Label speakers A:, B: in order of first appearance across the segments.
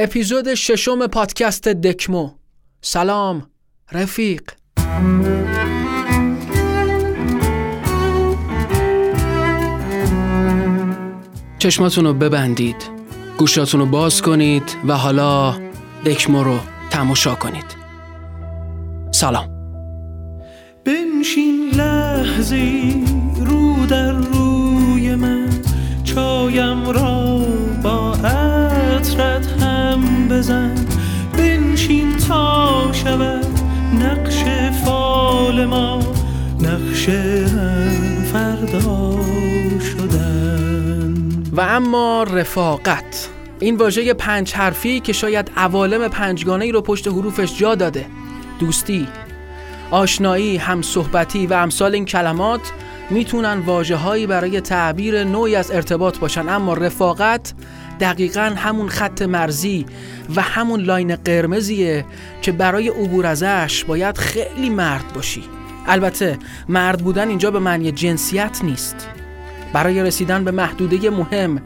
A: اپیزود ششم پادکست دکمو. سلام رفیق. چشماتون رو ببندید گوشاتون رو باز کنید و حالا دکمو رو تماشا کنید. سلام.
B: بنشین لحظی رو در روی من چایم را با عطرت بزن بنشین تا شود نقش فال ما. نقش هم فردا شدن.
A: و اما رفاقت. این واژه پنج حرفی که شاید عوالم پنجگانه ای رو پشت حروفش جا داده. دوستی آشنایی، همصحبتی و امثال این کلمات می‌تونن واجه برای تعبیر نوعی از ارتباط باشن. اما رفاقت دقیقا همون خط مرزی و همون لاین قرمزیه که برای عبور ازش باید خیلی مرد باشی. البته مرد بودن اینجا به معنی جنسیت نیست. برای رسیدن به محدوده مهم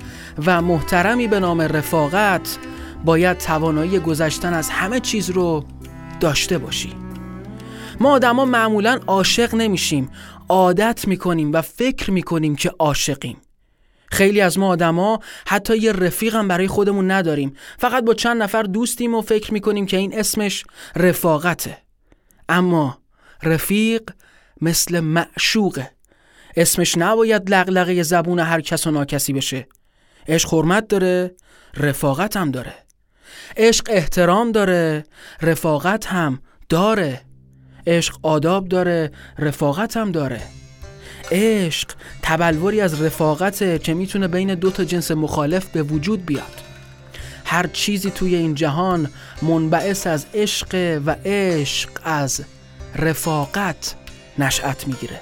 A: و محترمی به نام رفاقت باید توانایی گذشتن از همه چیز رو داشته باشی. ما آدما معمولا عاشق نمیشیم. عادت می‌کنیم و فکر می‌کنیم که عاشقیم. خیلی از ما آدما حتی یه رفیق هم برای خودمون نداریم. فقط با چند نفر دوستیم و فکر می‌کنیم که این اسمش رفاقته. اما رفیق مثل معشوقه. اسمش نباید لغلقه زبون هر کس و ناکسی بشه. عشق حرمت داره رفاقت هم داره. عشق احترام داره رفاقت هم داره. عشق آداب داره رفاقت هم داره. عشق تبلوری از رفاقته که می‌تونه بین دو تا جنس مخالف به وجود بیاد. هر چیزی توی این جهان منبعث از عشق و عشق از رفاقت نشأت می‌گیره.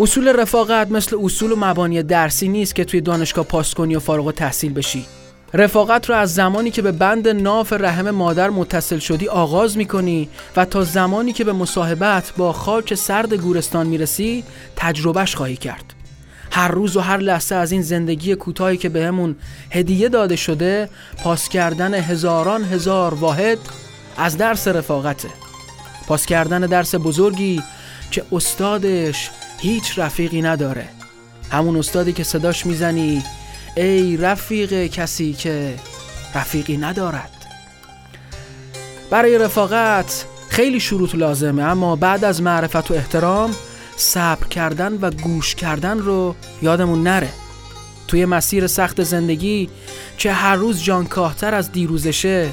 A: اصول رفاقت مثل اصول و مبانی درسی نیست که توی دانشگاه پاس کنی و فارغ تحصیل بشی. رفاقت رو از زمانی که به بند ناف رحم مادر متصل شدی آغاز می‌کنی و تا زمانی که به مصاحبت با خاک سرد گورستان می‌رسی تجربهش خواهی کرد. هر روز و هر لحظه از این زندگی کوتاهی که بهمون هدیه داده شده پاس کردن هزاران هزار واحد از درس رفاقته. پاس کردن درس بزرگی که استادش هیچ رفیقی نداره. همون استادی که صداش می‌زنی ای رفیق کسی که رفیقی ندارد. برای رفاقت خیلی شروط لازمه اما بعد از معرفت و احترام صبر کردن و گوش کردن رو یادمون نره. توی مسیر سخت زندگی که هر روز جانکاهتر از دیروزشه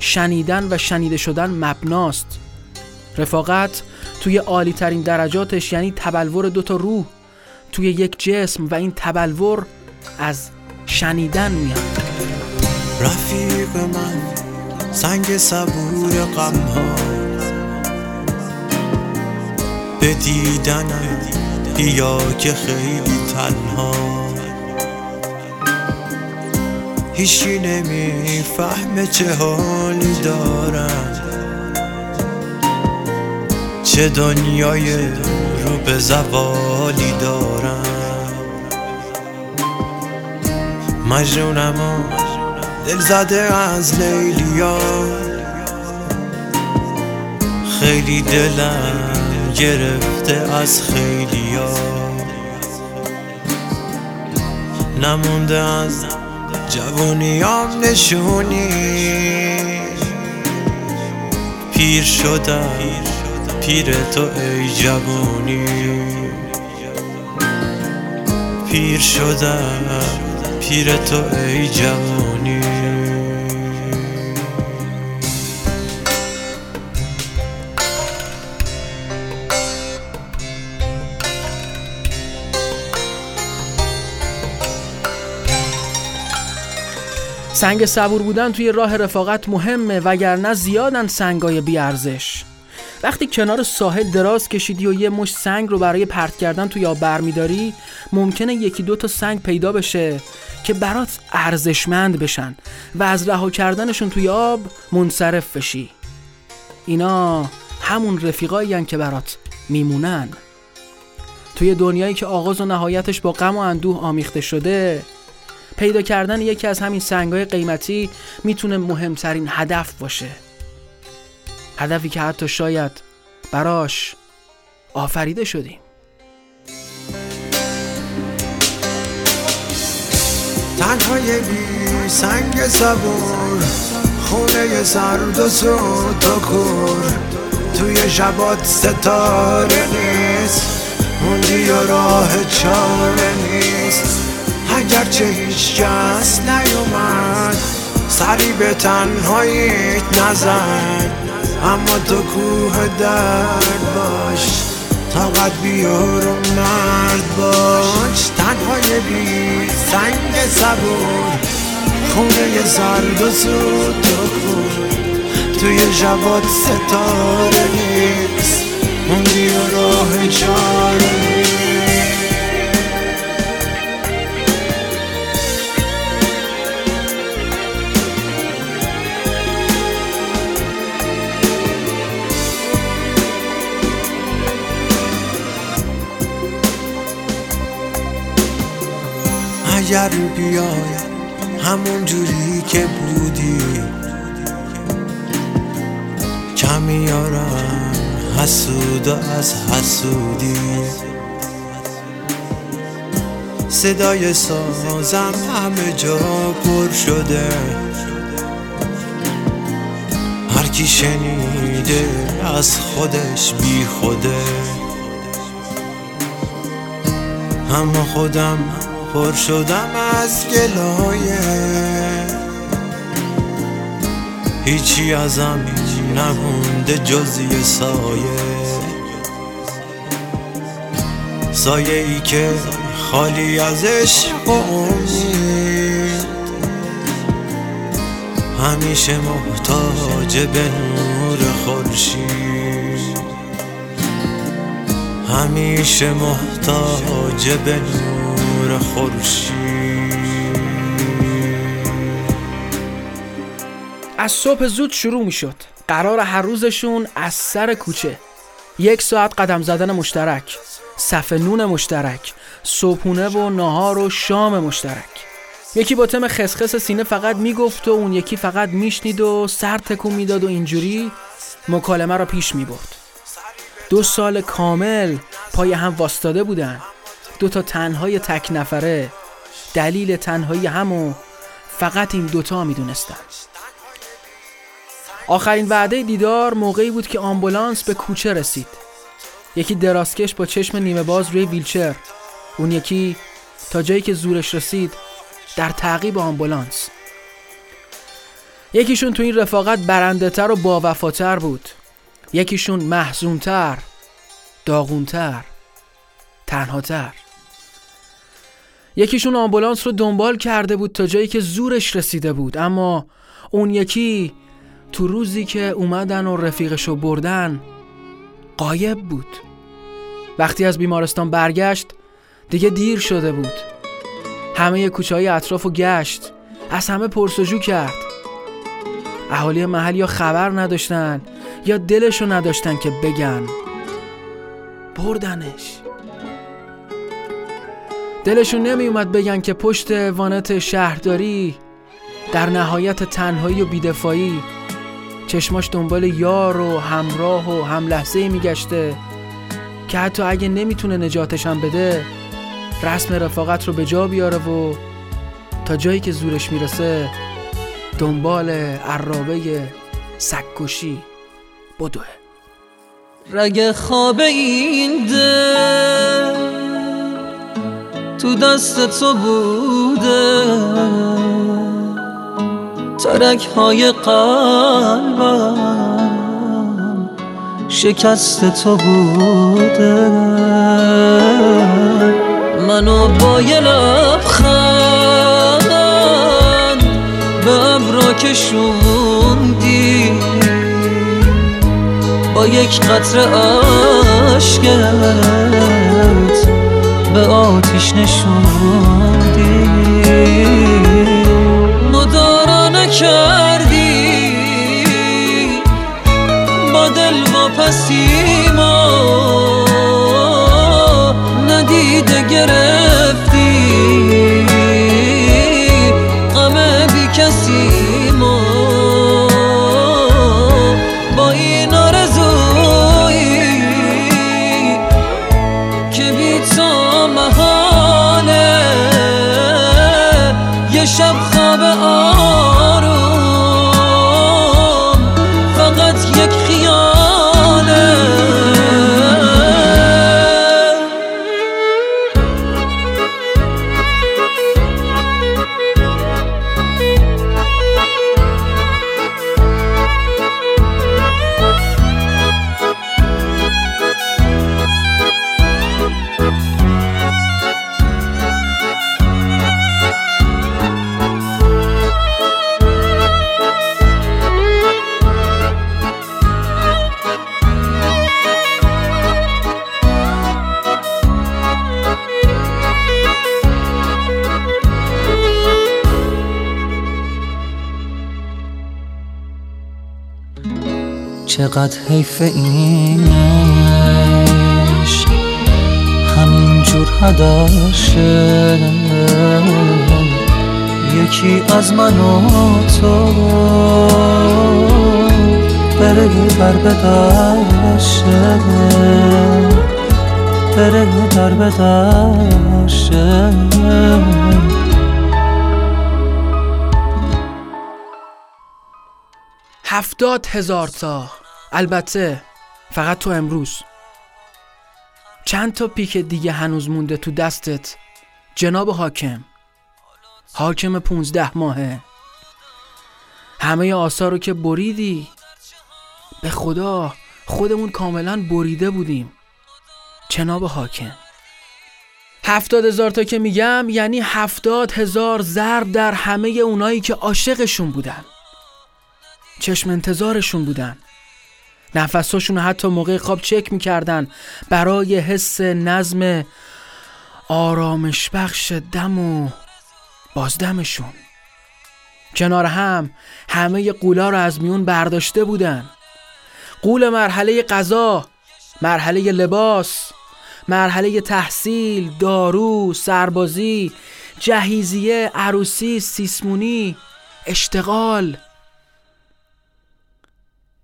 A: شنیدن و شنیده شدن مبناست. رفاقت توی عالی ترین درجاتش یعنی تبلور دوتا روح توی یک جسم و این تبلور از شنیدن میاد.
B: رفیق من سنگ صبور غم ها به دیدنم بیا که خیلی تنها. هیچی نمی‌فهمه چه حالی دارم. چه دنیای رو به زوالی دارم. مجنونم دل زده از لیلیا خیلی دلم گرفته از خیلیا نمونده از جوونیام نشونی. پیر شدم پیر تو ای جوونی پیر شدم. پیر تو ای جوانی.
A: سنگ صبور بودن توی راه رفاقت مهمه وگرنه زیادن سنگای بیارزش. وقتی کنار ساحل دراز کشیدی و یه مش سنگ رو برای پرت کردن توی آب برمیداری ممکنه یکی دو تا سنگ پیدا بشه که برات ارزشمند بشن و از رها کردنشون توی آب منصرف بشی. اینا همون رفیقایی که برات میمونن. توی دنیایی که آغاز و نهایتش با غم و اندوه آمیخته شده پیدا کردن یکی از همین سنگای قیمتی می‌تونه مهمترین هدف باشه. هدفی که حتی شاید براش آفریده شدیم.
C: تنهای بی سنگ صبور خونه سرد و سود و کور. توی شبات ستاره نیست موندی و راه چاره نیست. اگرچه هیچ کس نیومد سری به تنهاییت نزد اما تو کوه درد باش طاقت بیار و مرد باش. تنهای بی سنگ صبور خونه زرد و زود و کور توی جواد ستاره نیست موندی و راه چاره نیست. اگر بیای همون جوری که بودی. کمی آرم حسود از حسودی. صدای سازم همه جا پر شده. هر کی شنیده از خودش بی خوده. اما خودم پر شدم از گلایه. هیچی ازم نمونده جزی سایه. سایه ای که خالی از عشق و همیشه محتاج به نور خورشید. همیشه محتاج به نور
A: از صبح زود شروع می شد قرار هر روزشون از سر کوچه. یک ساعت قدم زدن مشترک صف نون مشترک صبحونه و نهار و شام مشترک. یکی با تم خسخس سینه فقط می‌گفت و اون یکی فقط میشنید و سر تکون می‌داد و اینجوری مکالمه را پیش می‌برد. دو سال کامل پای هم واستاده بودن. دو تا تنهای تک نفره. دلیل تنهایی همو فقط این دوتا می‌دونستن. آخرین وعده دیدار موقعی بود که آمبولانس به کوچه رسید. یکی دراسکش با چشم نیمه باز روی ویلچر. اون یکی تا جایی که زورش رسید در تعقیب آمبولانس. یکیشون تو این رفاقت برنده تر و با وفاتر بود. یکیشون محزونتر داغونتر تنهاتر. یکیشون آمبولانس رو دنبال کرده بود تا جایی که زورش رسیده بود. اما اون یکی تو روزی که اومدن و رفیقشو بردن قایب بود. وقتی از بیمارستان برگشت دیگه دیر شده بود. همه کوچه های اطراف و گشت از همه پرسجو کرد. اهالی محل یا خبر نداشتن یا دلشو نداشتن که بگن. بردنش. دلشون نمی اومد بگن که پشت وانت شهرداری در نهایت تنهایی و بیدفاعی چشماش دنبال یار و همراه و هم لحظه میگشته که حتی اگه نمی‌تونه نجاتشم بده رسم رفاقت رو به جا بیاره و تا جایی که زورش می‌رسه دنبال عرابه سکوشی بدوه.
D: رگ خواب این دل تو دست تو بوده. ترک های قلبم شکست تو بوده. منو با یه لبخند به ابرا کشوندی با یک قطر عشقت به آتیش نشوندی مدارا نکردی. با دل واپسی ما ندیده گرفتی. چقدر حیف این عشق همینجور هدرشه یکی از من و تو. بره در به درشه بره در به درشه
A: هفتاد هزار تا. البته فقط تو امروز. چند تا پیک دیگه هنوز مونده تو دستت؟ جناب حاکم. حاکم پونزده ماهه. همه آثار رو که بریدی؟ به خدا خودمون کاملا بریده بودیم. جناب حاکم. هفتاد هزار تا که میگم یعنی هفتاد هزار ضرب در همه اونایی که عاشقشون بودن. چشم انتظارشون بودن. نفساشون حتی موقع خواب چک می‌کردن برای حس نظم آرامش بخش دم و بازدمشون. کنار هم همه قولا رو از میون برداشته بودن. قول مرحله غذا مرحله لباس مرحله تحصیل دارو سربازی جهیزیه عروسی سیسمونی اشتغال.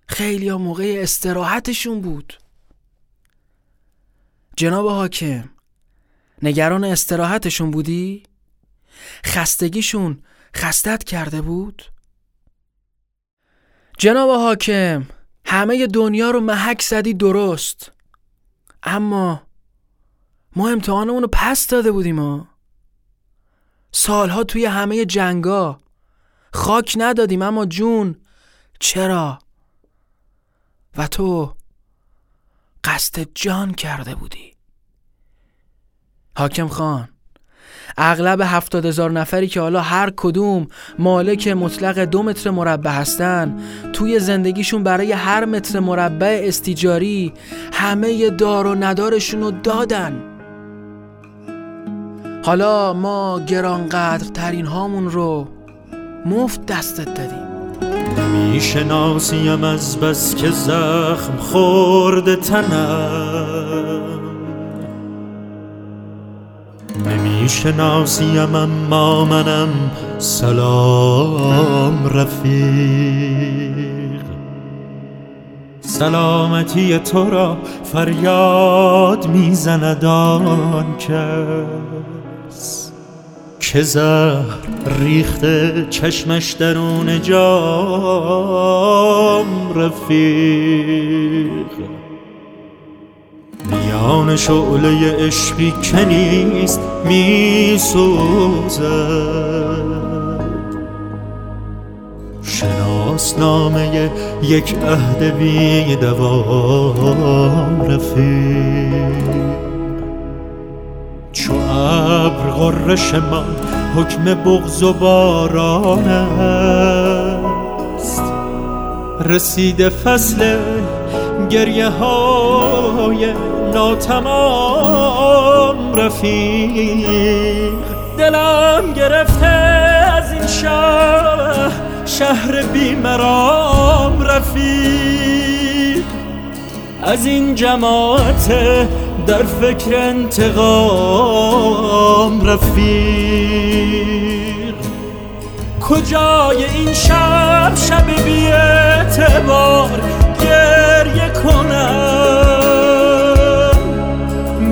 A: خیلی ها موقع استراحتشون بود جناب حاکم نگران استراحتشون بودی؟ خستگیشون خستت کرده بود؟ جناب حاکم همه دنیا رو محک زدی درست اما ما امتحانمون رو پس داده بودیم ها سالها توی همه جنگا خاک ندادیم اما جون چرا؟ و تو قصد جان کرده بودی. حاکم خان اغلب هفتاد هزار نفری که حالا هر کدوم مالک مطلق دو متر مربع هستن توی زندگیشون برای هر متر مربع استیجاری همه دار و ندارشون رو دادن. حالا ما گرانقدر ترین هامون رو مفت دستت دادیم.
E: نمی‌شناسیم از بس که زخم خورده تنم. نمی‌شناسیم اما منم سلام رفیق. سلامتی تو را فریاد می‌زند آن کس. که زهر ریخته چشمش درون جام رفیق. میان شعله عشقی که نیست میسوزد. شناسنامه یک عهد بی دوام رفیق. چو ابر غرش من حکم بغض و باران است. رسیده فصل گریه های ناتمام رفیق. دلم گرفته از این شهر شهر بیمرام رفیق. از این جماعت در فکر انتقام رفیق. کجای این شب شب بی اعتبار گریه کنم.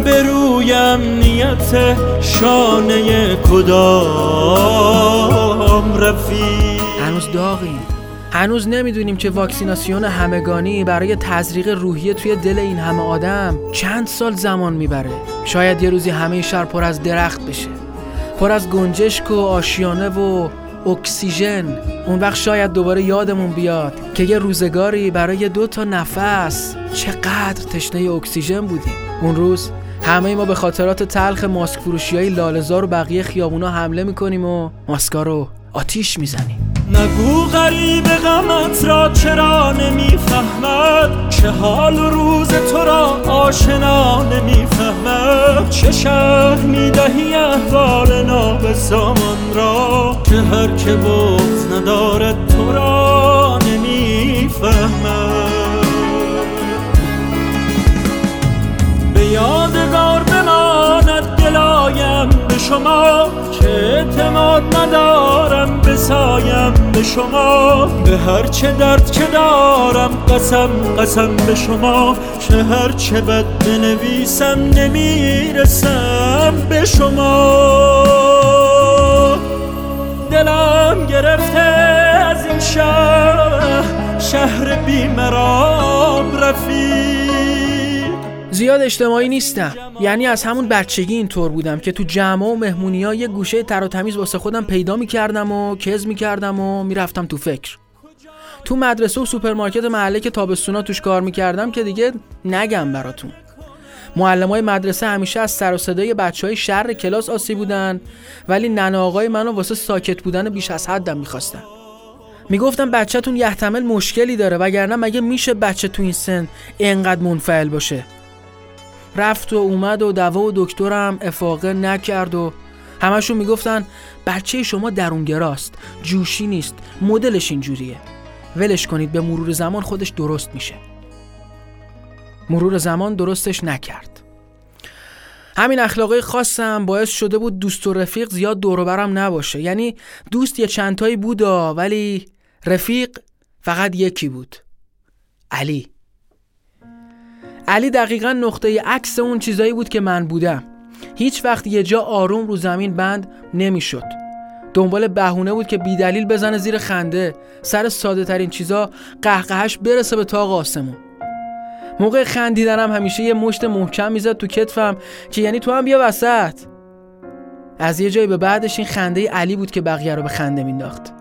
E: به روی امنیت شانه کدام رفیق؟
A: هنوز داغیم هنوز نمی‌دونیم که واکسیناسیون همگانی برای تزریق روحیه توی دل این همه آدم چند سال زمان می‌بره. شاید یه روزی همه شهر پر از درخت بشه. پر از گنجشک و آشیانه و اکسیژن. اون وقت شاید دوباره یادمون بیاد که یه روزگاری برای دو تا نفس چقدر تشنه اکسیژن بودیم. اون روز همه ما به خاطرات تلخ ماسک فروشی های لالزار و بقیه خیابونا حمله می‌کنیم و ماسکا رو آتیش می‌زنیم.
E: نگو غریب غمت را چرا نمی‌فهمد؟ چه حال و روز تو را آشنا نمی‌فهمد؟ چه شهر می‌دهی احوال ناب زمان را؟ که هر که بغز ندارد تو را نمی‌فهمد.
B: به یادگار بماند دلایم به شما اعتماد ندارم بسایم به شما. به هر چه درد که دارم قسم قسم به شما. که هر چه بد بنویسم نمی‌رسم به شما. دلم گرفته از این شهر شهر بیمرام رفیق.
A: زیاد اجتماعی نیستم. یعنی از همون بچگی اینطور بودم که تو جمع و مهمونی ها یه گوشه تر و تمیز واسه خودم پیدا می‌کردم و کز می‌کردم و می‌رفتم تو فکر. تو مدرسه و سوپرمارکت محله که تابستونا توش کار می‌کردم که دیگه نگم براتون. معلم های مدرسه همیشه از سر و صدای بچه های شر کلاس عاصی بودن ولی ننه آقای منو واسه ساکت بودن بیش از حدم می‌خواستن. می‌گفتم بچهتون یحتمل مشکلی داره وگرنه مگه میشه بچه تو این سن اینقدر منفعل باشه؟ رفت و اومد و دوا و دکترم افاقه نکرد و همشون می‌گفتن بچه شما درونگراست جوشی نیست مدلش اینجوریه. ولش کنید به مرور زمان خودش درست میشه. مرور زمان درستش نکرد. همین اخلاقای خاصم باعث شده بود دوست و رفیق زیاد دوروبرم نباشه. یعنی دوست یه چندتایی بودا ولی رفیق فقط یکی بود. علی. علی دقیقا نقطه عکس اون چیزایی بود که من بودم. هیچ وقت یه جا آروم رو زمین بند نمی‌شد. دنبال بهونه بود که بیدلیل بزنه زیر خنده سر ساده ترین چیزا قهقهش برسه به تاق آسمون. موقع خندیدنم همیشه یه مشت محکم می‌زد تو کتفم که یعنی تو هم بیا وسط. از یه جایی به بعدش این خنده علی بود که بقیه رو به خنده مینداخت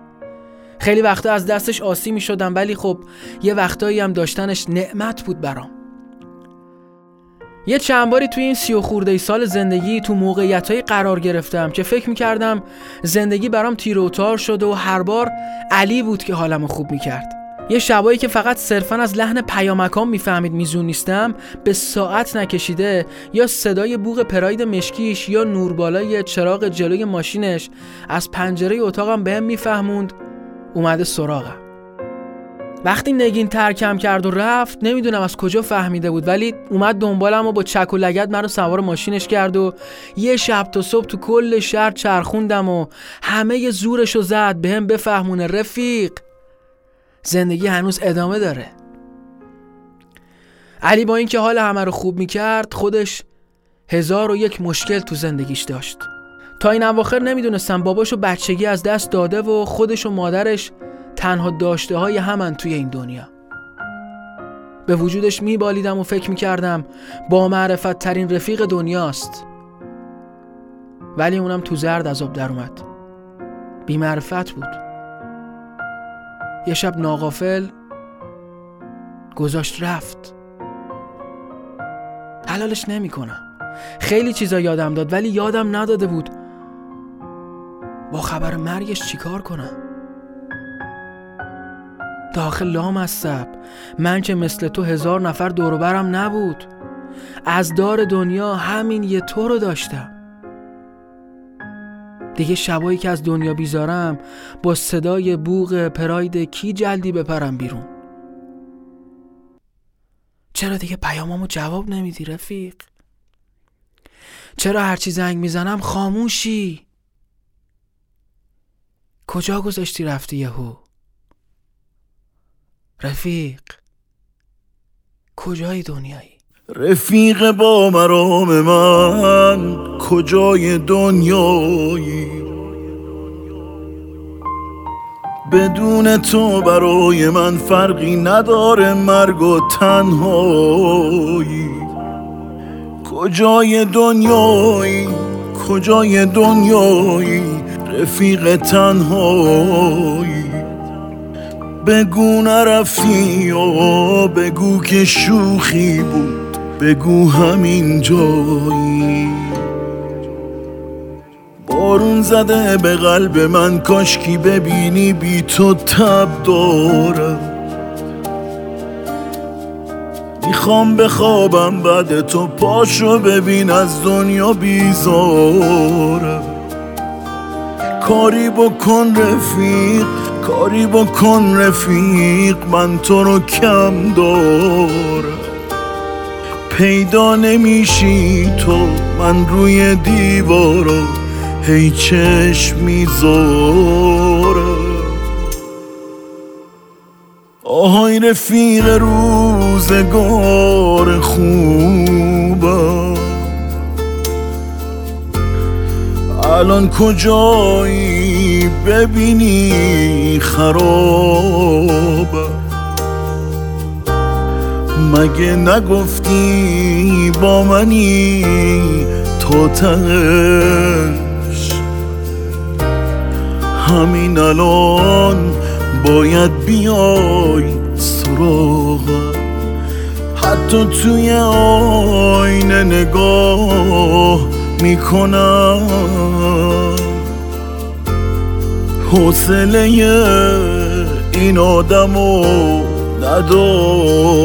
A: خیلی وقتا از دستش آسی می شدم ولی خب یه وقتایی هم داشتنش نعمت بود برام. یه چند باری توی این سی و خورده سال زندگی تو موقعیت قرار گرفتم که فکر می‌کردم زندگی برام تیر و تار شده و هر بار علی بود که حالمو خوب می‌کرد. یه شبایی که فقط صرفا از لحن پیامکان می‌فهمید میزون نیستم به ساعت نکشیده یا صدای بوغ پراید مشکیش یا نوربالای چراغ جلوی ماشینش از پنجره اتاقم بهم میفهموند اومده سراغم. وقتی نگین ترکم کرد و رفت نمی‌دونم از کجا فهمیده بود ولی اومد دنبالم و با چک و لگت منو سوار ماشینش کرد و یه شب تا صبح تو کل شهر چرخوندم و همه زورشو زد بهم بفهمونه رفیق. زندگی هنوز ادامه داره. علی با اینکه حال همه رو خوب می‌کرد خودش هزار و یک مشکل تو زندگیش داشت. تا این اواخر نمی‌دونستم باباشو بچگی از دست داده و خودش و مادرش تنها داشته های همن توی این دنیا. به وجودش میبالیدم و فکر می‌کردم با معرفت ترین رفیق دنیاست. ولی اونم تو زرد از آب در اومد. بی معرفت بود. یه شب ناغافل گذاشت رفت. حلالش نمی‌کنم خیلی چیزا یادم داد ولی یادم نداده بود. با خبر مرگش چیکار کنم؟ داخل لام سب. من که مثل تو هزار نفر دوروبرم نبود. از دار دنیا همین یه تو رو داشتم. دیگه شبایی که از دنیا بیزارم با صدای بوغ پراید کی جلدی بپرم بیرون؟ چرا دیگه پیامامو جواب نمیدی رفیق؟ چرا هرچی زنگ می‌زنم خاموشی؟ کجا گذاشتی رفتی یهو؟ رفیق کجای دنیایی؟
F: رفیق با مرام من کجای دنیایی؟ بدون تو برای من فرقی نداره مرگ و تنهایی. کجای دنیایی؟ کجای دنیایی؟ رفیق تنهایی. بگو نرفتی و بگو که شوخی بود. بگو همین جایی. بارون زده به قلب من کاشکی ببینی بی تو تب دارم. می‌خوام بخوابم بعد تو پاشو ببین از دنیا بیزارم. کاری بکن رفیق کاری بکن رفیق من تو رو کم دارم. پیدا نمیشی تو من روی دیوارا هی چشم می‌ذارم. آهای رفیق روزگار خوبم. الان کجایی؟ ببینی خرابم مگه نگفتی با منی تو تش همین الان باید بیای سراغم حتی توی آینه نگاه می‌کنم. حوصله این آدمو ندارم.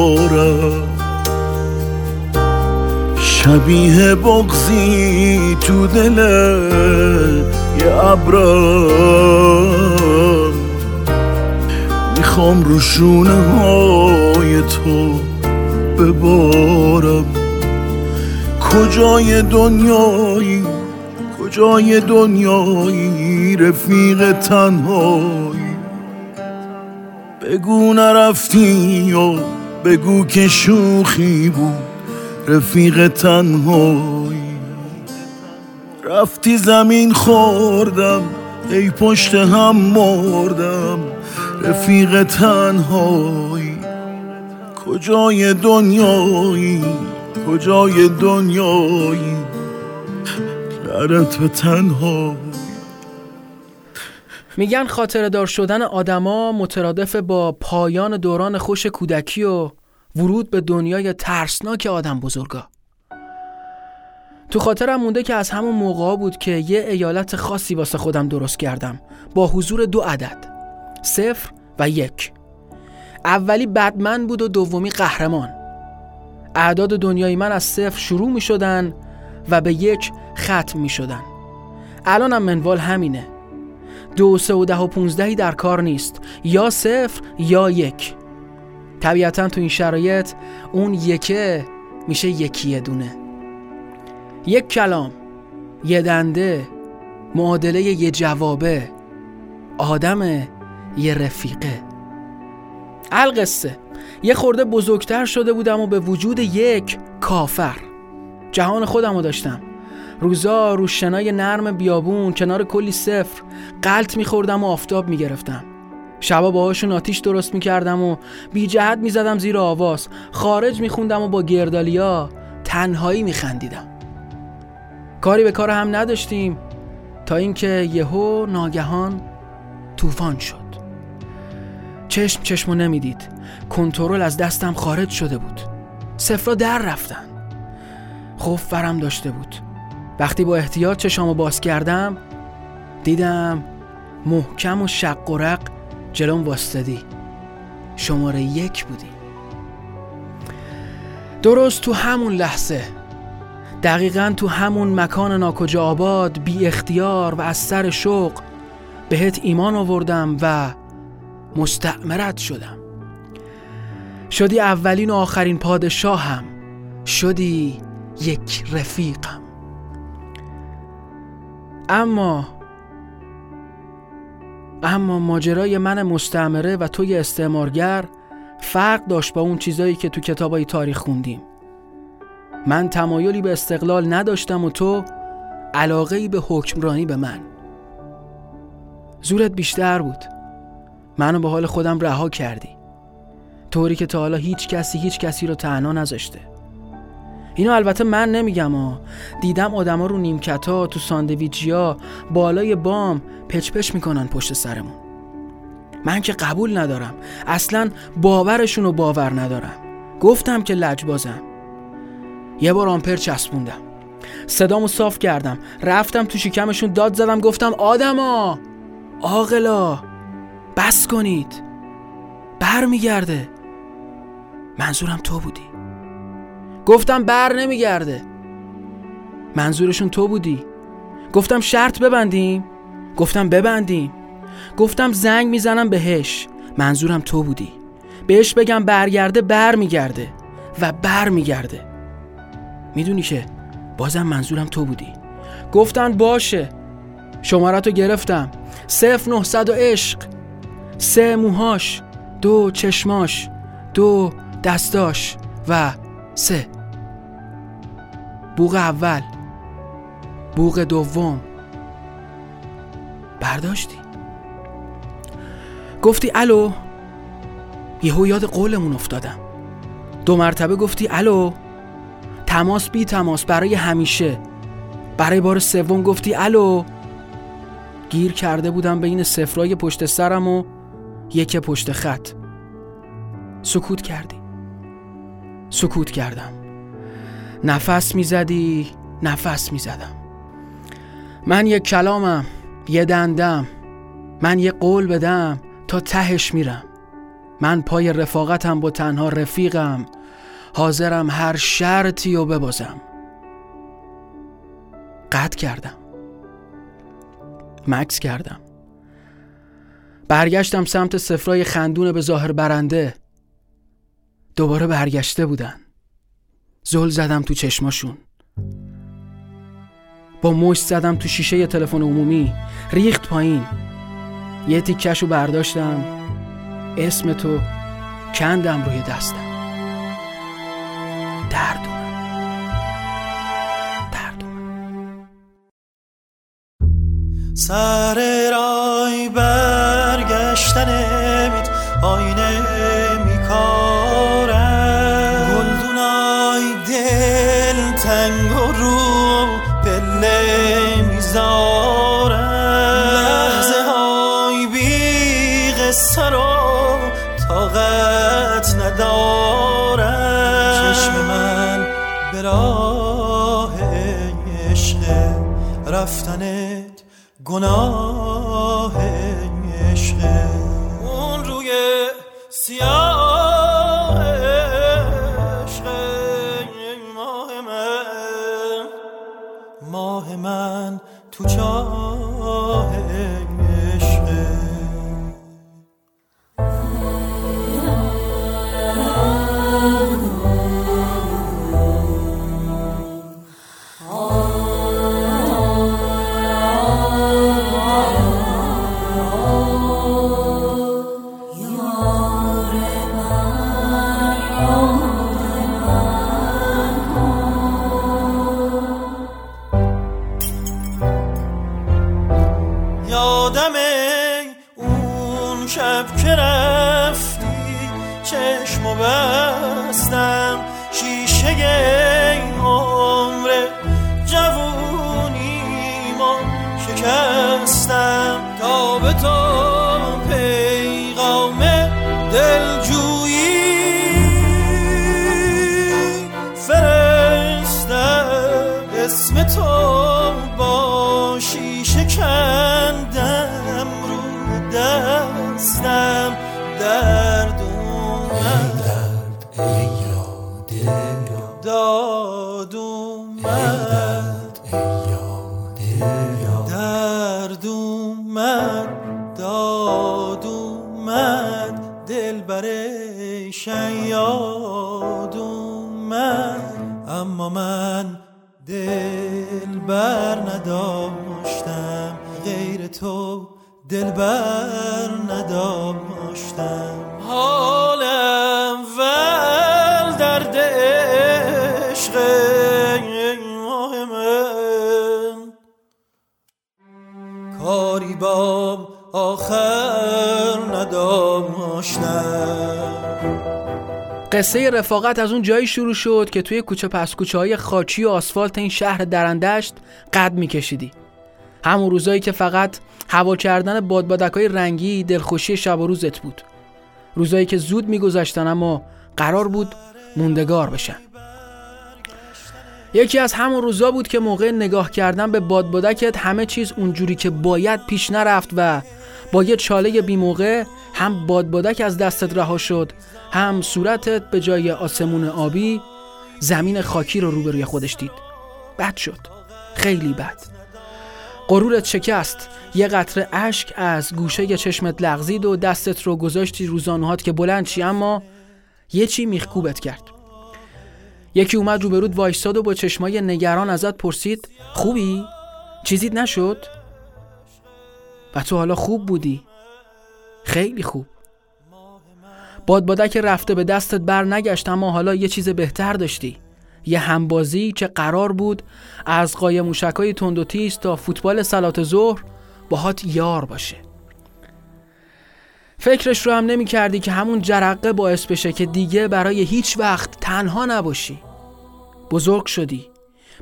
F: شبیه بغزی تو دل یه ابرم. می‌خوام رو شونه های تو ببارم. کجای دنیایی کجای دنیایی رفیق تنهایی. بگو نرفتی یا بگو که شوخی بود رفیق تنهایی. رفتی زمین خوردم ای پشت هم مردم رفیق تنهایی. کجای دنیایی؟ کجای دنیایی؟ لعنت به تنهایی
A: میگن خاطره دار شدن آدما مترادف با پایان دوران خوش کودکی و ورود به دنیای ترسناک آدم بزرگا. تو خاطرم مونده که از همون موقع بود که یه ایالت خاصی واسه خودم درست کردم. با حضور دو عدد صفر و یک. اولی بدمن بود و دومی قهرمان. اعداد دنیای من از صفر شروع می شدن و به یک ختم می شدن الانم منوال همینه. دو سه و ده و پونزدهی در کار نیست. یا صفر یا یک. طبیعتا تو این شرایط اون یکه میشه یکی دونه. یک کلام یه دنده معادله یه جوابه آدم یه رفیقه. القصه. یه خورده بزرگتر شده بودم و به وجود یک کافر. جهان خودم رو داشتم. روزا رو شنای نرم بیابون کنار کلی صفر قلط میخوردم و آفتاب می‌گرفتم. شبا باهاشون آتیش درست می‌کردم و بی جهت می‌زدم زیر آواز. خارج میخوندم و با گردالیا تنهایی میخندیدم. کاری به کار هم نداشتیم تا اینکه یهو ناگهان طوفان شد. چشم چشمو نمی‌دید. کنترل از دستم خارج شده بود. سفرا در رفتن. خوف برم داشته بود. وقتی با احتیاط چشامو باز کردم دیدم محکم و شق و رق جلوم واستدی شماره یک بودی. درست تو همون لحظه. دقیقا تو همون مکان ناکجا آباد بی اختیار و از سر شوق بهت ایمان آوردم و مستعمرت شدم. شدی اولین و آخرین پادشاهم. شدی یک رفیقم. اما اما ماجرای من مستعمره و توی استعمارگر فرق داشت با اون چیزایی که تو کتابای تاریخ خوندیم. من تمایلی به استقلال نداشتم و تو علاقه به حکمرانی به من. زورت بیشتر بود. منو به حال خودم رها کردی. طوری که تا حالا هیچ کسی هیچ کسی رو تنها نذاشته. اینو البته من نمیگم ها دیدم آدما رو نیمکتا تو ساندویچیا بالای بام پچ پچ می‌کنن پشت سرمون. من که قبول ندارم. اصلا باورشون رو باور ندارم. گفتم که لجبازم یه بار آمپر چسبوندم. صدامو صاف کردم. رفتم تو شکمشون داد زدم گفتم آدما! آقلا! بس کنید. بر میگرده منظورم تو بودی. گفتم بر نمیگرده. منظورشون تو بودی. گفتم شرط ببندیم. گفتم ببندیم. گفتم زنگ می‌زنم بهش. منظورم تو بودی. بهش بگم برگرده بر میگرده و بر میگرده می‌دونی که بازم منظورم تو بودی. گفتن باشه. شمارتو گرفتم. صف نهصد و عشق. سه موهاش دو چشماش دو دستاش و سه. بوغ اول بوغ دوم. برداشتی. گفتی الو یهو یاد قولمون افتادم. دو مرتبه گفتی الو تماس بی تماس برای همیشه. برای بار سوم گفتی الو. گیر کرده بودم بین سفرای پشت سرم و یک پشت خط. سکوت کردی. سکوت کردم. نفس می‌زدی؟ نفس می‌زدم. من یک کلامم یه دندم من یه قول بدم تا تهش میرم. من پای رفاقتم با تنها رفیقم. حاضرم هر شرطی رو ببازم. قطع کردم. مکس کردم. برگشتم سمت سفرای خندون به ظاهر برنده. دوباره برگشته بودن. زل زدم تو چشماشون. با مشت زدم تو شیشه تلفن عمومی. ریخت پایین. یه تیکش رو برداشتم. اسم تو کندم روی دستم. درد
B: سر رای برگشتن میت آینه گناه. من. کاری با آخر نداشتم
A: قصه رفاقت از اون جایی شروع شد که توی کوچه پس کوچه های خاچی و آسفالت این شهر درندشت قد میکشیدی. همون روزایی که فقط هوا کردن بادبادک های رنگی دلخوشی شب و روزت بود. روزایی که زود میگذشتن اما قرار بود موندگار بشن. یکی از همون روزا بود که موقع نگاه کردن به بادبادکت همه چیز اونجوری که باید پیش نرفت و با یه چاله بی موقع هم بادبادک از دستت رها شد هم صورتت به جای آسمون آبی زمین خاکی رو روبروی خودش دید. بد شد. خیلی بد. غرورت شکست. یه قطره اشک از گوشه چشمت لغزید و دستت رو گذاشتی رو زانوهات که بلند چی اما یه چی میخکوبت کرد. یکی اومد روبرود وایستاد و با چشمای نگران ازت پرسید خوبی؟ چیزیت نشد؟ و تو حالا خوب بودی. خیلی خوب. بادبادک رفته به دستت بر نگشت اما حالا یه چیز بهتر داشتی. یه همبازی که قرار بود از قای موشکای تند و تیز تا فوتبال سلات ظهر باهات یار باشه. فکرش رو هم نمی کردی که همون جرقه باعث بشه که دیگه برای هیچ وقت تنها نباشی. بزرگ شدی.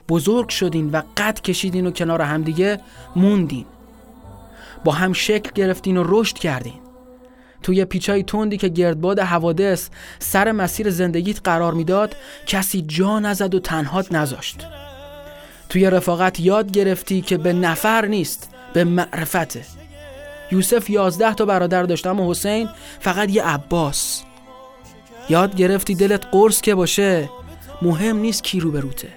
A: بزرگ شدین و قد کشیدین و کنار همدیگه موندین. با هم شکل گرفتین و رشد کردین. توی پیچای تندی که گردباد حوادث سر مسیر زندگیت قرار می‌داد کسی جا نزد و تنهات نذاشت. توی رفاقت یاد گرفتی که به نفر نیست به معرفته. یوسف یازده تا برادر داشت اما حسین فقط یه عباس. یاد گرفتی دلت قرص که باشه؟ مهم نیست کی رو روته.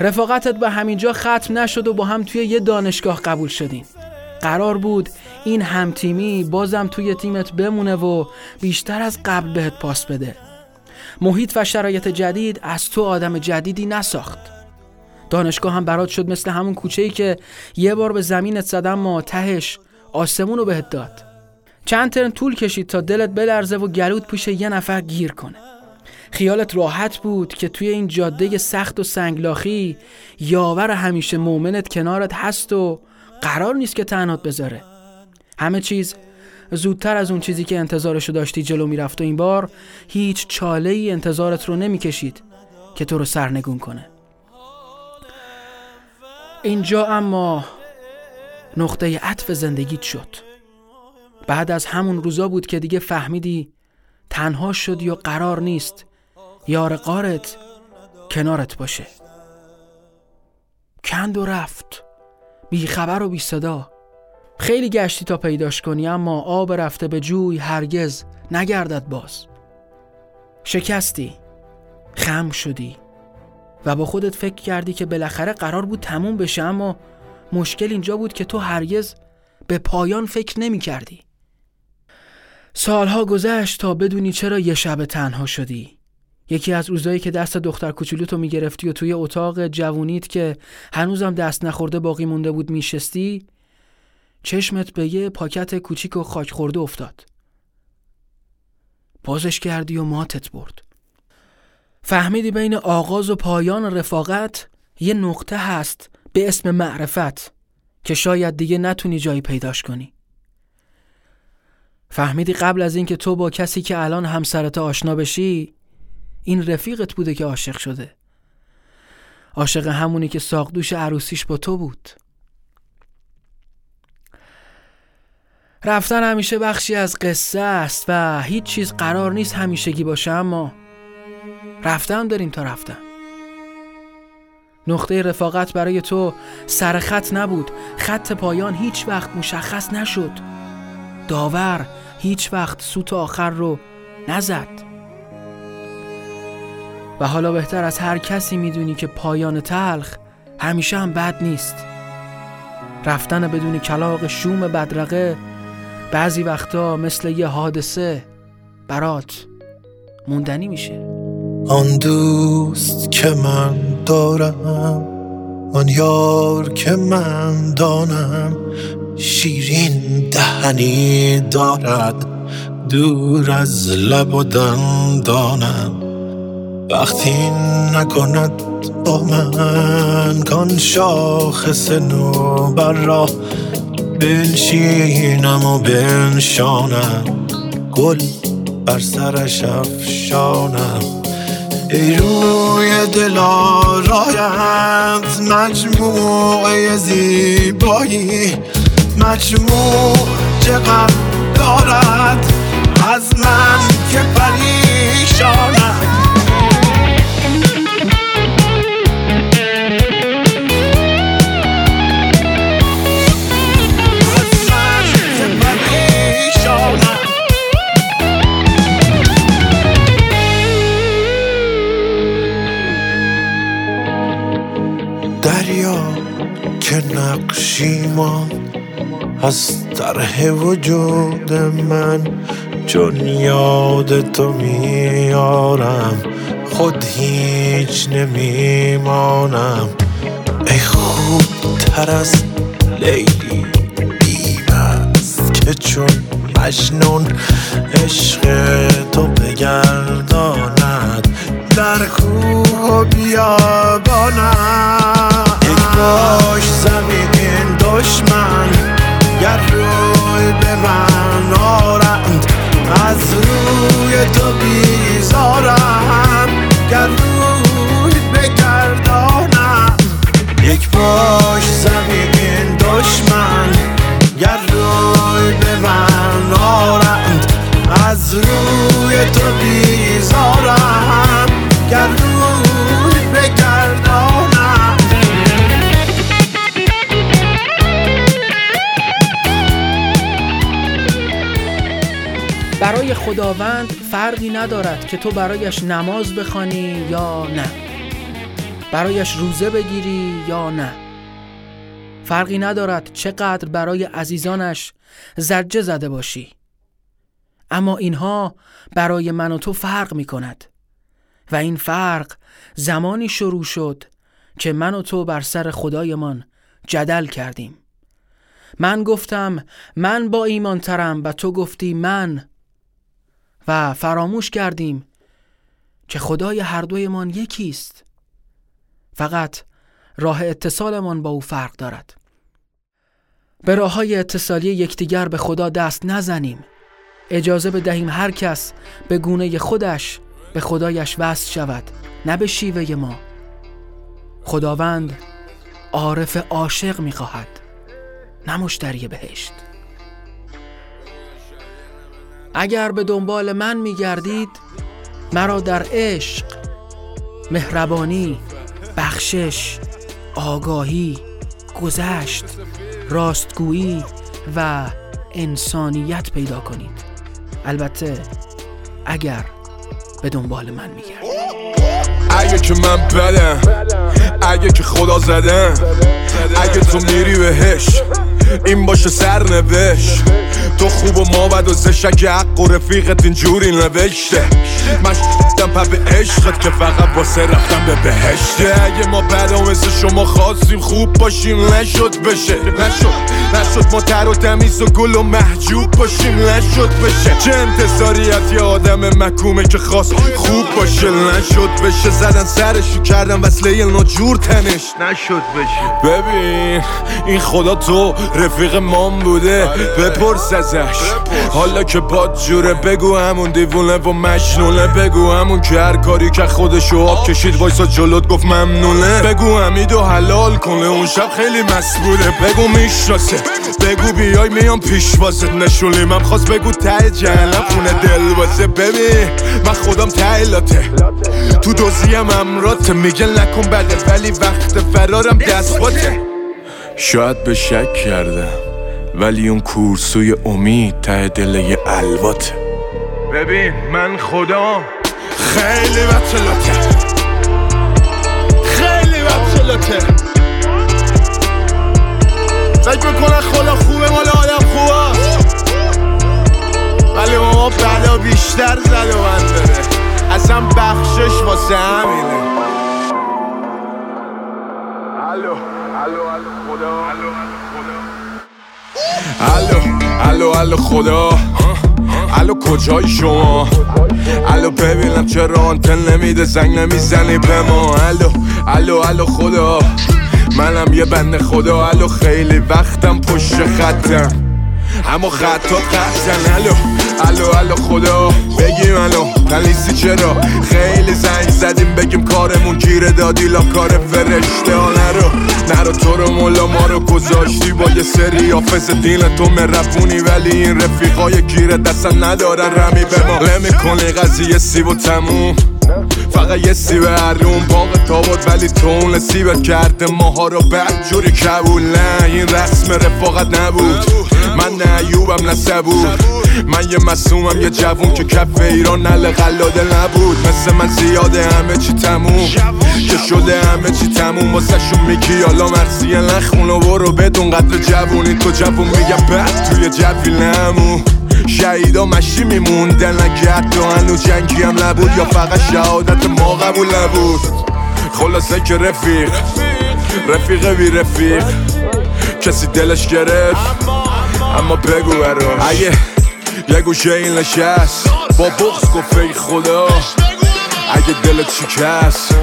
A: رفاقتت به همینجا ختم نشد و با هم توی یه دانشگاه قبول شدین. قرار بود این همتیمی بازم توی تیمت بمونه و بیشتر از قبل بهت پاس بده. محیط و شرایط جدید از تو آدم جدیدی نساخت. دانشگاه هم برات شد مثل همون کوچه ای که یه بار به زمینت زدم ما تهش آسمون رو بهت داد. چند ترن طول کشید تا دلت بلرزه و گلوت پوش یه نفر گیر کنه. خیالت راحت بود که توی این جاده سخت و سنگلاخی یاور همیشه مومنت کنارت هست و قرار نیست که تنهات بذاره. همه چیز زودتر از اون چیزی که انتظارشو داشتی جلو می‌رفت و این بار هیچ چاله ای انتظارت رو نمی‌کشید که تو رو سرنگون کنه. اینجا اما نقطه عطف زندگیت شد. بعد از همون روزا بود که دیگه فهمیدی تنها شدی و قرار نیست یار قارت کنارت باشه. کند و رفت. بی خبر و بی صدا خیلی گشتی تا پیداش کنی اما آب رفته به جوی هرگز نگردد باز. شکستی. خم شدی. و با خودت فکر کردی که بالاخره قرار بود تموم بشه اما مشکل اینجا بود که تو هرگز به پایان فکر نمی کردی. سالها گذشت تا بدونی چرا یه شب تنها شدی. یکی از روزایی که دست دختر کوچولو می می‌گرفتی و توی اتاق جوونیت که هنوزم دست نخورده باقی مونده بود میشستی چشمت به یه پاکت کوچیک و خاک خورده افتاد. بازش کردی و ماتت برد. فهمیدی بین آغاز و پایان رفاقت یه نقطه هست به اسم معرفت که شاید دیگه نتونی جایی پیداش کنی. فهمیدی قبل از اینکه تو با کسی که الان همسرت آشنا بشی این رفیقت بوده که عاشق شده. عاشق همونی که ساقدوش عروسیش با تو بود. رفتن همیشه بخشی از قصه است و هیچ چیز قرار نیست همیشگی باشه اما رفتن داریم تا رفتن. نقطه رفاقت برای تو سر خط نبود. خط پایان هیچ وقت مشخص نشد. داور هیچ وقت سوت آخر رو نزد. و حالا بهتر از هر کسی می‌دونی که پایان تلخ همیشه هم بد نیست. رفتن بدون کلاق شوم بدرقه بعضی وقتا مثل یه حادثه برات موندنی میشه.
G: آن دوست که من دارم آن یار که من دانم شیرین دهنی دارد دور از لب و دندانم. وقتی نکند با من کان شاخص بر را بنشینم و بنشانم. گل بر سرش افشانم. ای روی دلارایت مجموعه زیبایی. مجموع چقدر دارد از من که پریشانم. نقشیمان از طرح وجود من چون یاد تو میارم خود هیچ نمیمانم. ای خوب تر از لیلی
C: که چون مجنون عشق تو بگرداند در کوه و بیابانم. باش زمین دشمن. گر روی به من آرند از روی تو بیزارم گر روی بگردانم یک باش زمین دشمن. گر روی به من آرند از روی تو بیزارم
A: خداوند فرقی ندارد که تو برایش نماز بخوانی یا نه. برایش روزه بگیری یا نه. فرقی ندارد چقدر برای عزیزانش زجه زده باشی. اما اینها برای من و تو فرق می کند و این فرق زمانی شروع شد که من و تو بر سر خدایمان جدل کردیم. من گفتم من با ایمان ترم و تو گفتی من و فراموش کردیم که خدای هر دویمان یکیست. فقط راه اتصالمان با او فرق دارد. به راه های اتصالی یکدیگر به خدا دست نزنیم. اجازه بدهیم هر کس به گونه خودش به خدایش وصل شود نه به شیوه ما. خداوند عارف عاشق می‌خواهد نه مشتری بهشت. اگر به دنبال من میگردید مرا در عشق مهربانی بخشش آگاهی گذشت راستگویی و انسانیت پیدا کنید. البته اگر به دنبال من میگردید.
H: اگه که من بدم اگه که خدا زدم اگه تو میری بهش این باشه سرنوشت تو خوب و ما بد و زشک حق و رفیقت اینجوری نوشته. من شدم پا به عشقت که فقط واسه رفتم به بهشته. اگه ما بدا مثل شما خواستیم خوب باشیم نشد بشه. نشد نشد ما تر و تمیز و گل و محجوب باشیم نشد بشه. چه انتظاری از یه آدم مکومه که خواست خوب باشه؟ نشد بشه. زدن سرشو کردن وصله ناجور تنش. نشد بشه. ببین این خدا تو رفیق مام بوده. بپرس ازش. حالا که باد جوره بگو همون دیوونه و مجنونه. بگو همون که کاری که خودشو آب کشید وایسا جلوت گفت ممنونه. بگو حمیدو حلال کنه اون شب خیلی مسئوله. بگو می‌شناسه بگو بیای میام پیش واسه. نشونی من خواست بگو ته جهنم خونه دل واسه. ببین من خودم ته لاته تو دوزیم امراته میگه نکن بده ولی وقت فرارم دست باته شاید به شک کردم ولی اون کورسوی امید ته دل یه الواته. ببین من خدا. خیلی وطلاته خیلی وطلاته فکر می‌کنن خدا خوبه مال آدم خوبه. ولی ما بلا بیشتر زد و من داره. اصلا بخشش واسه همینه. الو الو الو خدا. الو الو الو خدا. الو کجای شما؟ الو ببینم چرا آنتن نمیده زنگ نمی‌زنی به ما؟ الو الو الو خدا منم یه بند خدا الو خیلی وقتم پشت خطم. اما خطات قطعن الو الو الو خدا. بگیم الو تنیسی چرا؟ خیلی زنگ زدیم بگیم کارمون گیره دادی لا کار فرشته ها نرو. نرو تو رو مولا ما رو گذاشتی با یه سری حافظ دین تو مرفونی ولی این رفیقای گیره دستن ندارن رمی به ما. نمی کنی قضیه سیب و تموم. فقط یه سیب هرون باغ تاباد ولی تو اون سیبت کرده ماها رو بد جوری کبول نه این رسم رفاقت نبود. من نه ایوبم نه صبور من یه مسومم یه جوون که کف ایران نل قلاده نبود. مثل من زیاده همه چی تموم. که شده همه چی تموم. واسه شون میگی حالا مرسیه نخون و برو بدون قدر جوونی. تو جوون میگم بعد توی جوی نمون شهیدا مشی میموندن نگرد و هنو جنگی هم نبود یا فقط شهادت ما قبول نبود. خلاصه که رفیق رفیق بی رفیق. کسی دلش گرفت اما بگو براش اگه یه گوشه این نشست با بغز ای خدا. اگه دلت شکست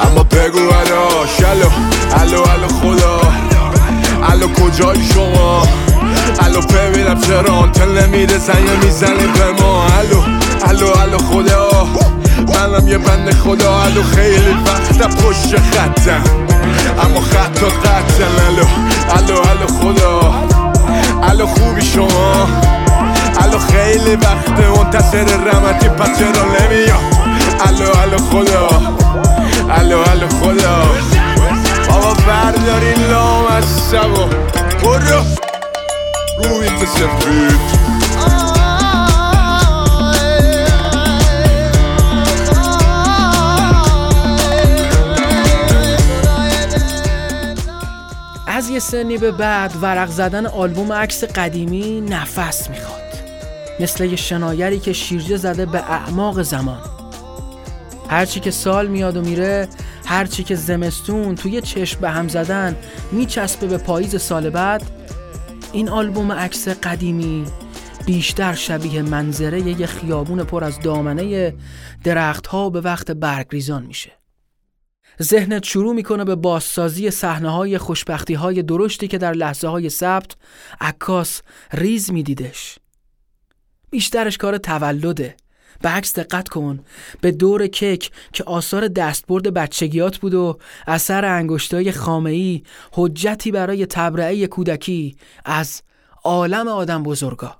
H: اما بگو براش. الو الو الو خدا. الو کجایی شما؟ الو ببینم چرا آنتن نمیره زنگ می‌زنی به ما الو الو الو خدا منم یه بند خدا الو خیلی وقت پشت خطم اما خط و قطعا الو الو الو خدا الو خوبی شما الو خیلی وقت منتصر رمتی پس چرا نمیاد الو الو خدا الو الو خدا بابا برداری لام از سبا برو
A: از یه سنی به بعد ورق زدن آلبوم عکس قدیمی نفس می‌خواد. مثل یه شنایری که شیرجه زده به اعماق زمان. هرچی که سال میاد و میره هرچی که زمستون توی چشم به هم زدن میچسبه به پاییز سال بعد این آلبوم عکس قدیمی بیشتر شبیه منظره یه خیابون پر از دامنه درختها به وقت برگریزان میشه. ذهنت شروع می‌کنه به بازسازی صحنه های خوشبختی های درشتی که در لحظه های ثبت عکاس ریز میدیدش. بیشترش کار تولده. به عکس دقت کن. به دور کیک که آثار دستبرد بچگیات بود و اثر انگشتای خامه‌ای حجتی برای تبرعه کودکی از عالم آدم بزرگا.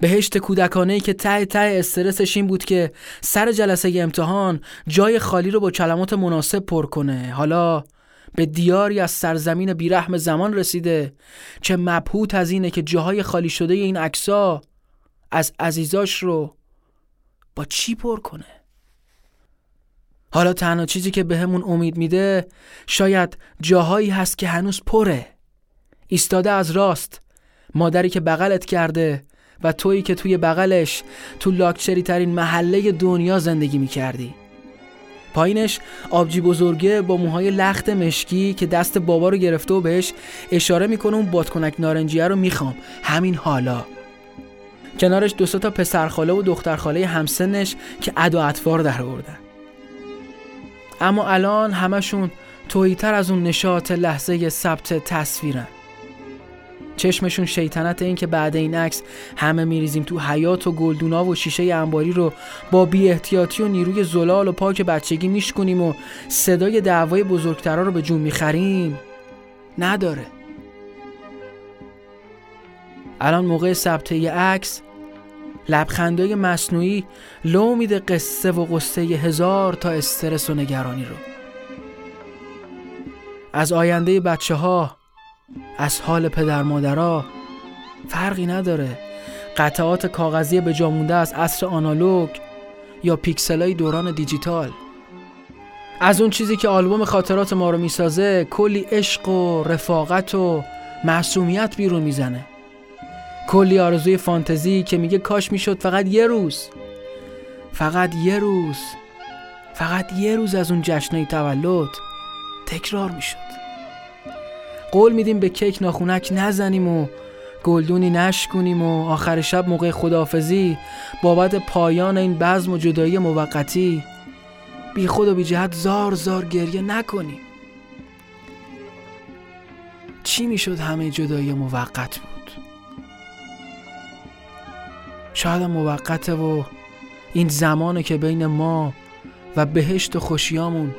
A: بهشت کودکانه که ته ته استرسش این بود که سر جلسه امتحان جای خالی رو با کلمات مناسب پر کنه. حالا به دیاری از سرزمین بیرحم زمان رسیده چه مبهوت از اینه که جاهای خالی شده این عکسا از عزیزاش رو با چی پر کنه؟ حالا تنها چیزی که بهمون به امید میده شاید جاهایی هست که هنوز پره. ایستاده از راست. مادری که بغلت کرده و تویی که توی بغلش تو لاکچری ترین محله دنیا زندگی می‌کردی. پایینش آبجی بزرگه با موهای لخت مشکی که دست بابا رو گرفته و بهش اشاره می‌کنه اون بادکنک نارنجیه رو می‌خوام. همین حالا. کنارش دو تا پسرخاله و دخترخاله همسنش که ادا اطوار در بردن اما الان همشون تویتر از اون نشاط لحظه ثبت تصویرن. چشمشون شیطنت این که بعد این عکس همه میریزیم تو حیات و گلدونا و شیشه انباری رو با بی احتیاطی و نیروی زلال و پاک بچگی میشکنیم و صدای دعوای بزرگترا رو به جون می‌خریم. نداره. الان موقع ثبت عکس لبخندای مصنوعی لو میده قصه و قصه هزار تا استرس و نگرانی رو. از آینده بچه ها از حال پدر مادرها فرقی نداره. قطعات کاغذی به جامونده از عصر آنالوگ یا پیکسلای دوران دیجیتال. از اون چیزی که آلبوم خاطرات ما رو می‌سازه کلی عشق و رفاقت و معصومیت بیرون می‌زنه. کلی آرزوی فانتزی که میگه کاش می‌شد فقط یه روز. فقط یه روز. فقط یه روز از اون جشنه تولد تکرار می‌شد. قول میدیم به کیک ناخونک نزنیم و گلدونی نشکنیم و آخر شب موقع خدافزی بابت پایان این بزم و جدایی موقتی بی خود و بی جهت زار زار گریه نکنیم. چی می‌شد همه جدایی موقت بود؟ شاید موقته و این زمانه که بین ما و بهشت و خوشیامون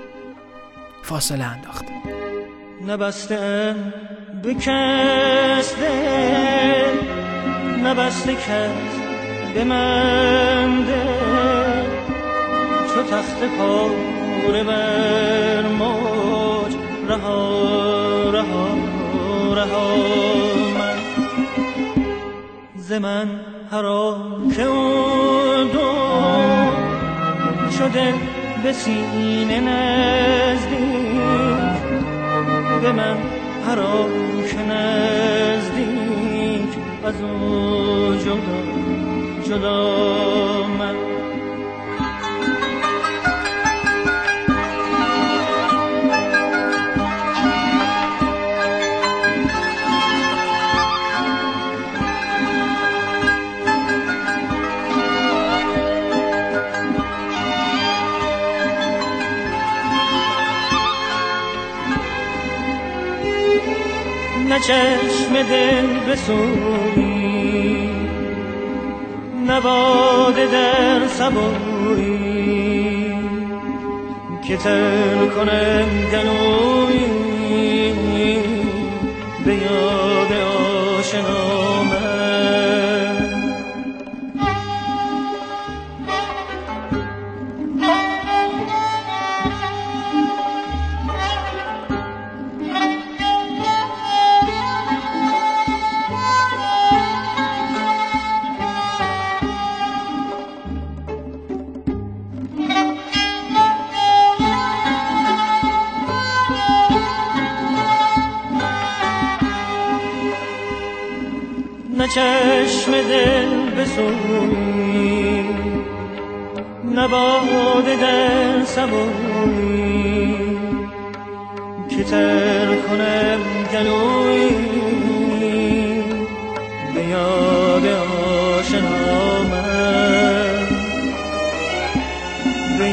A: فاصله انداخته.
B: نبسته بکسته نبسته کس به من چو تخت پاره بر موج رها رها رها. من هرا که دو شده به سینه نزدیک. به من هر که نزدیک. از او جدا جدا من. نه چشم دل بسوی نه باده در سبوی. که تر کنم گلوی به یاد آشنامه دل بسوی نه باد در سبوی که تر کنم گلوی به یاد آشنا من به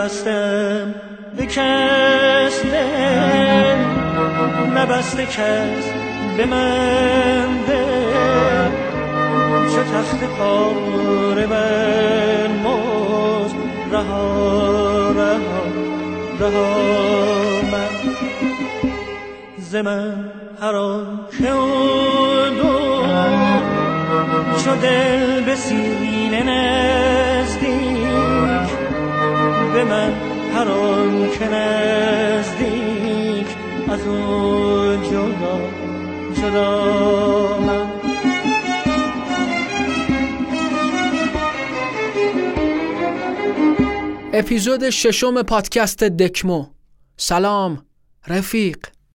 B: نبستم به کس دل نبسته کس به من دل چو تخت پاره بر مزد. رها رها رها من. ز من هر آن که دور چو دل به سینه به من هر آن که نزدیک از او جدا جدا من
A: اپیزود ششم پادکست دکمو. سلام رفیق.